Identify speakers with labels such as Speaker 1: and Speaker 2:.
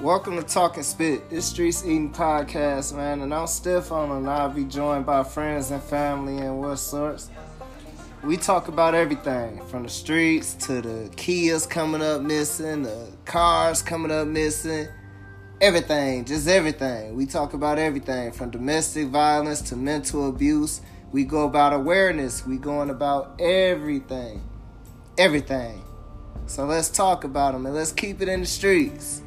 Speaker 1: Welcome to Talking Spit, this Streets Eating podcast, man. And I'm Stefan, and I'll be joined by friends and family and what sorts. We talk about everything from the streets to the Kias coming up missing, the cars coming up missing, everything, just everything. We talk about everything from domestic violence to mental abuse. We go about awareness. We going about everything, everything. So let's talk about them and let's keep it in the streets.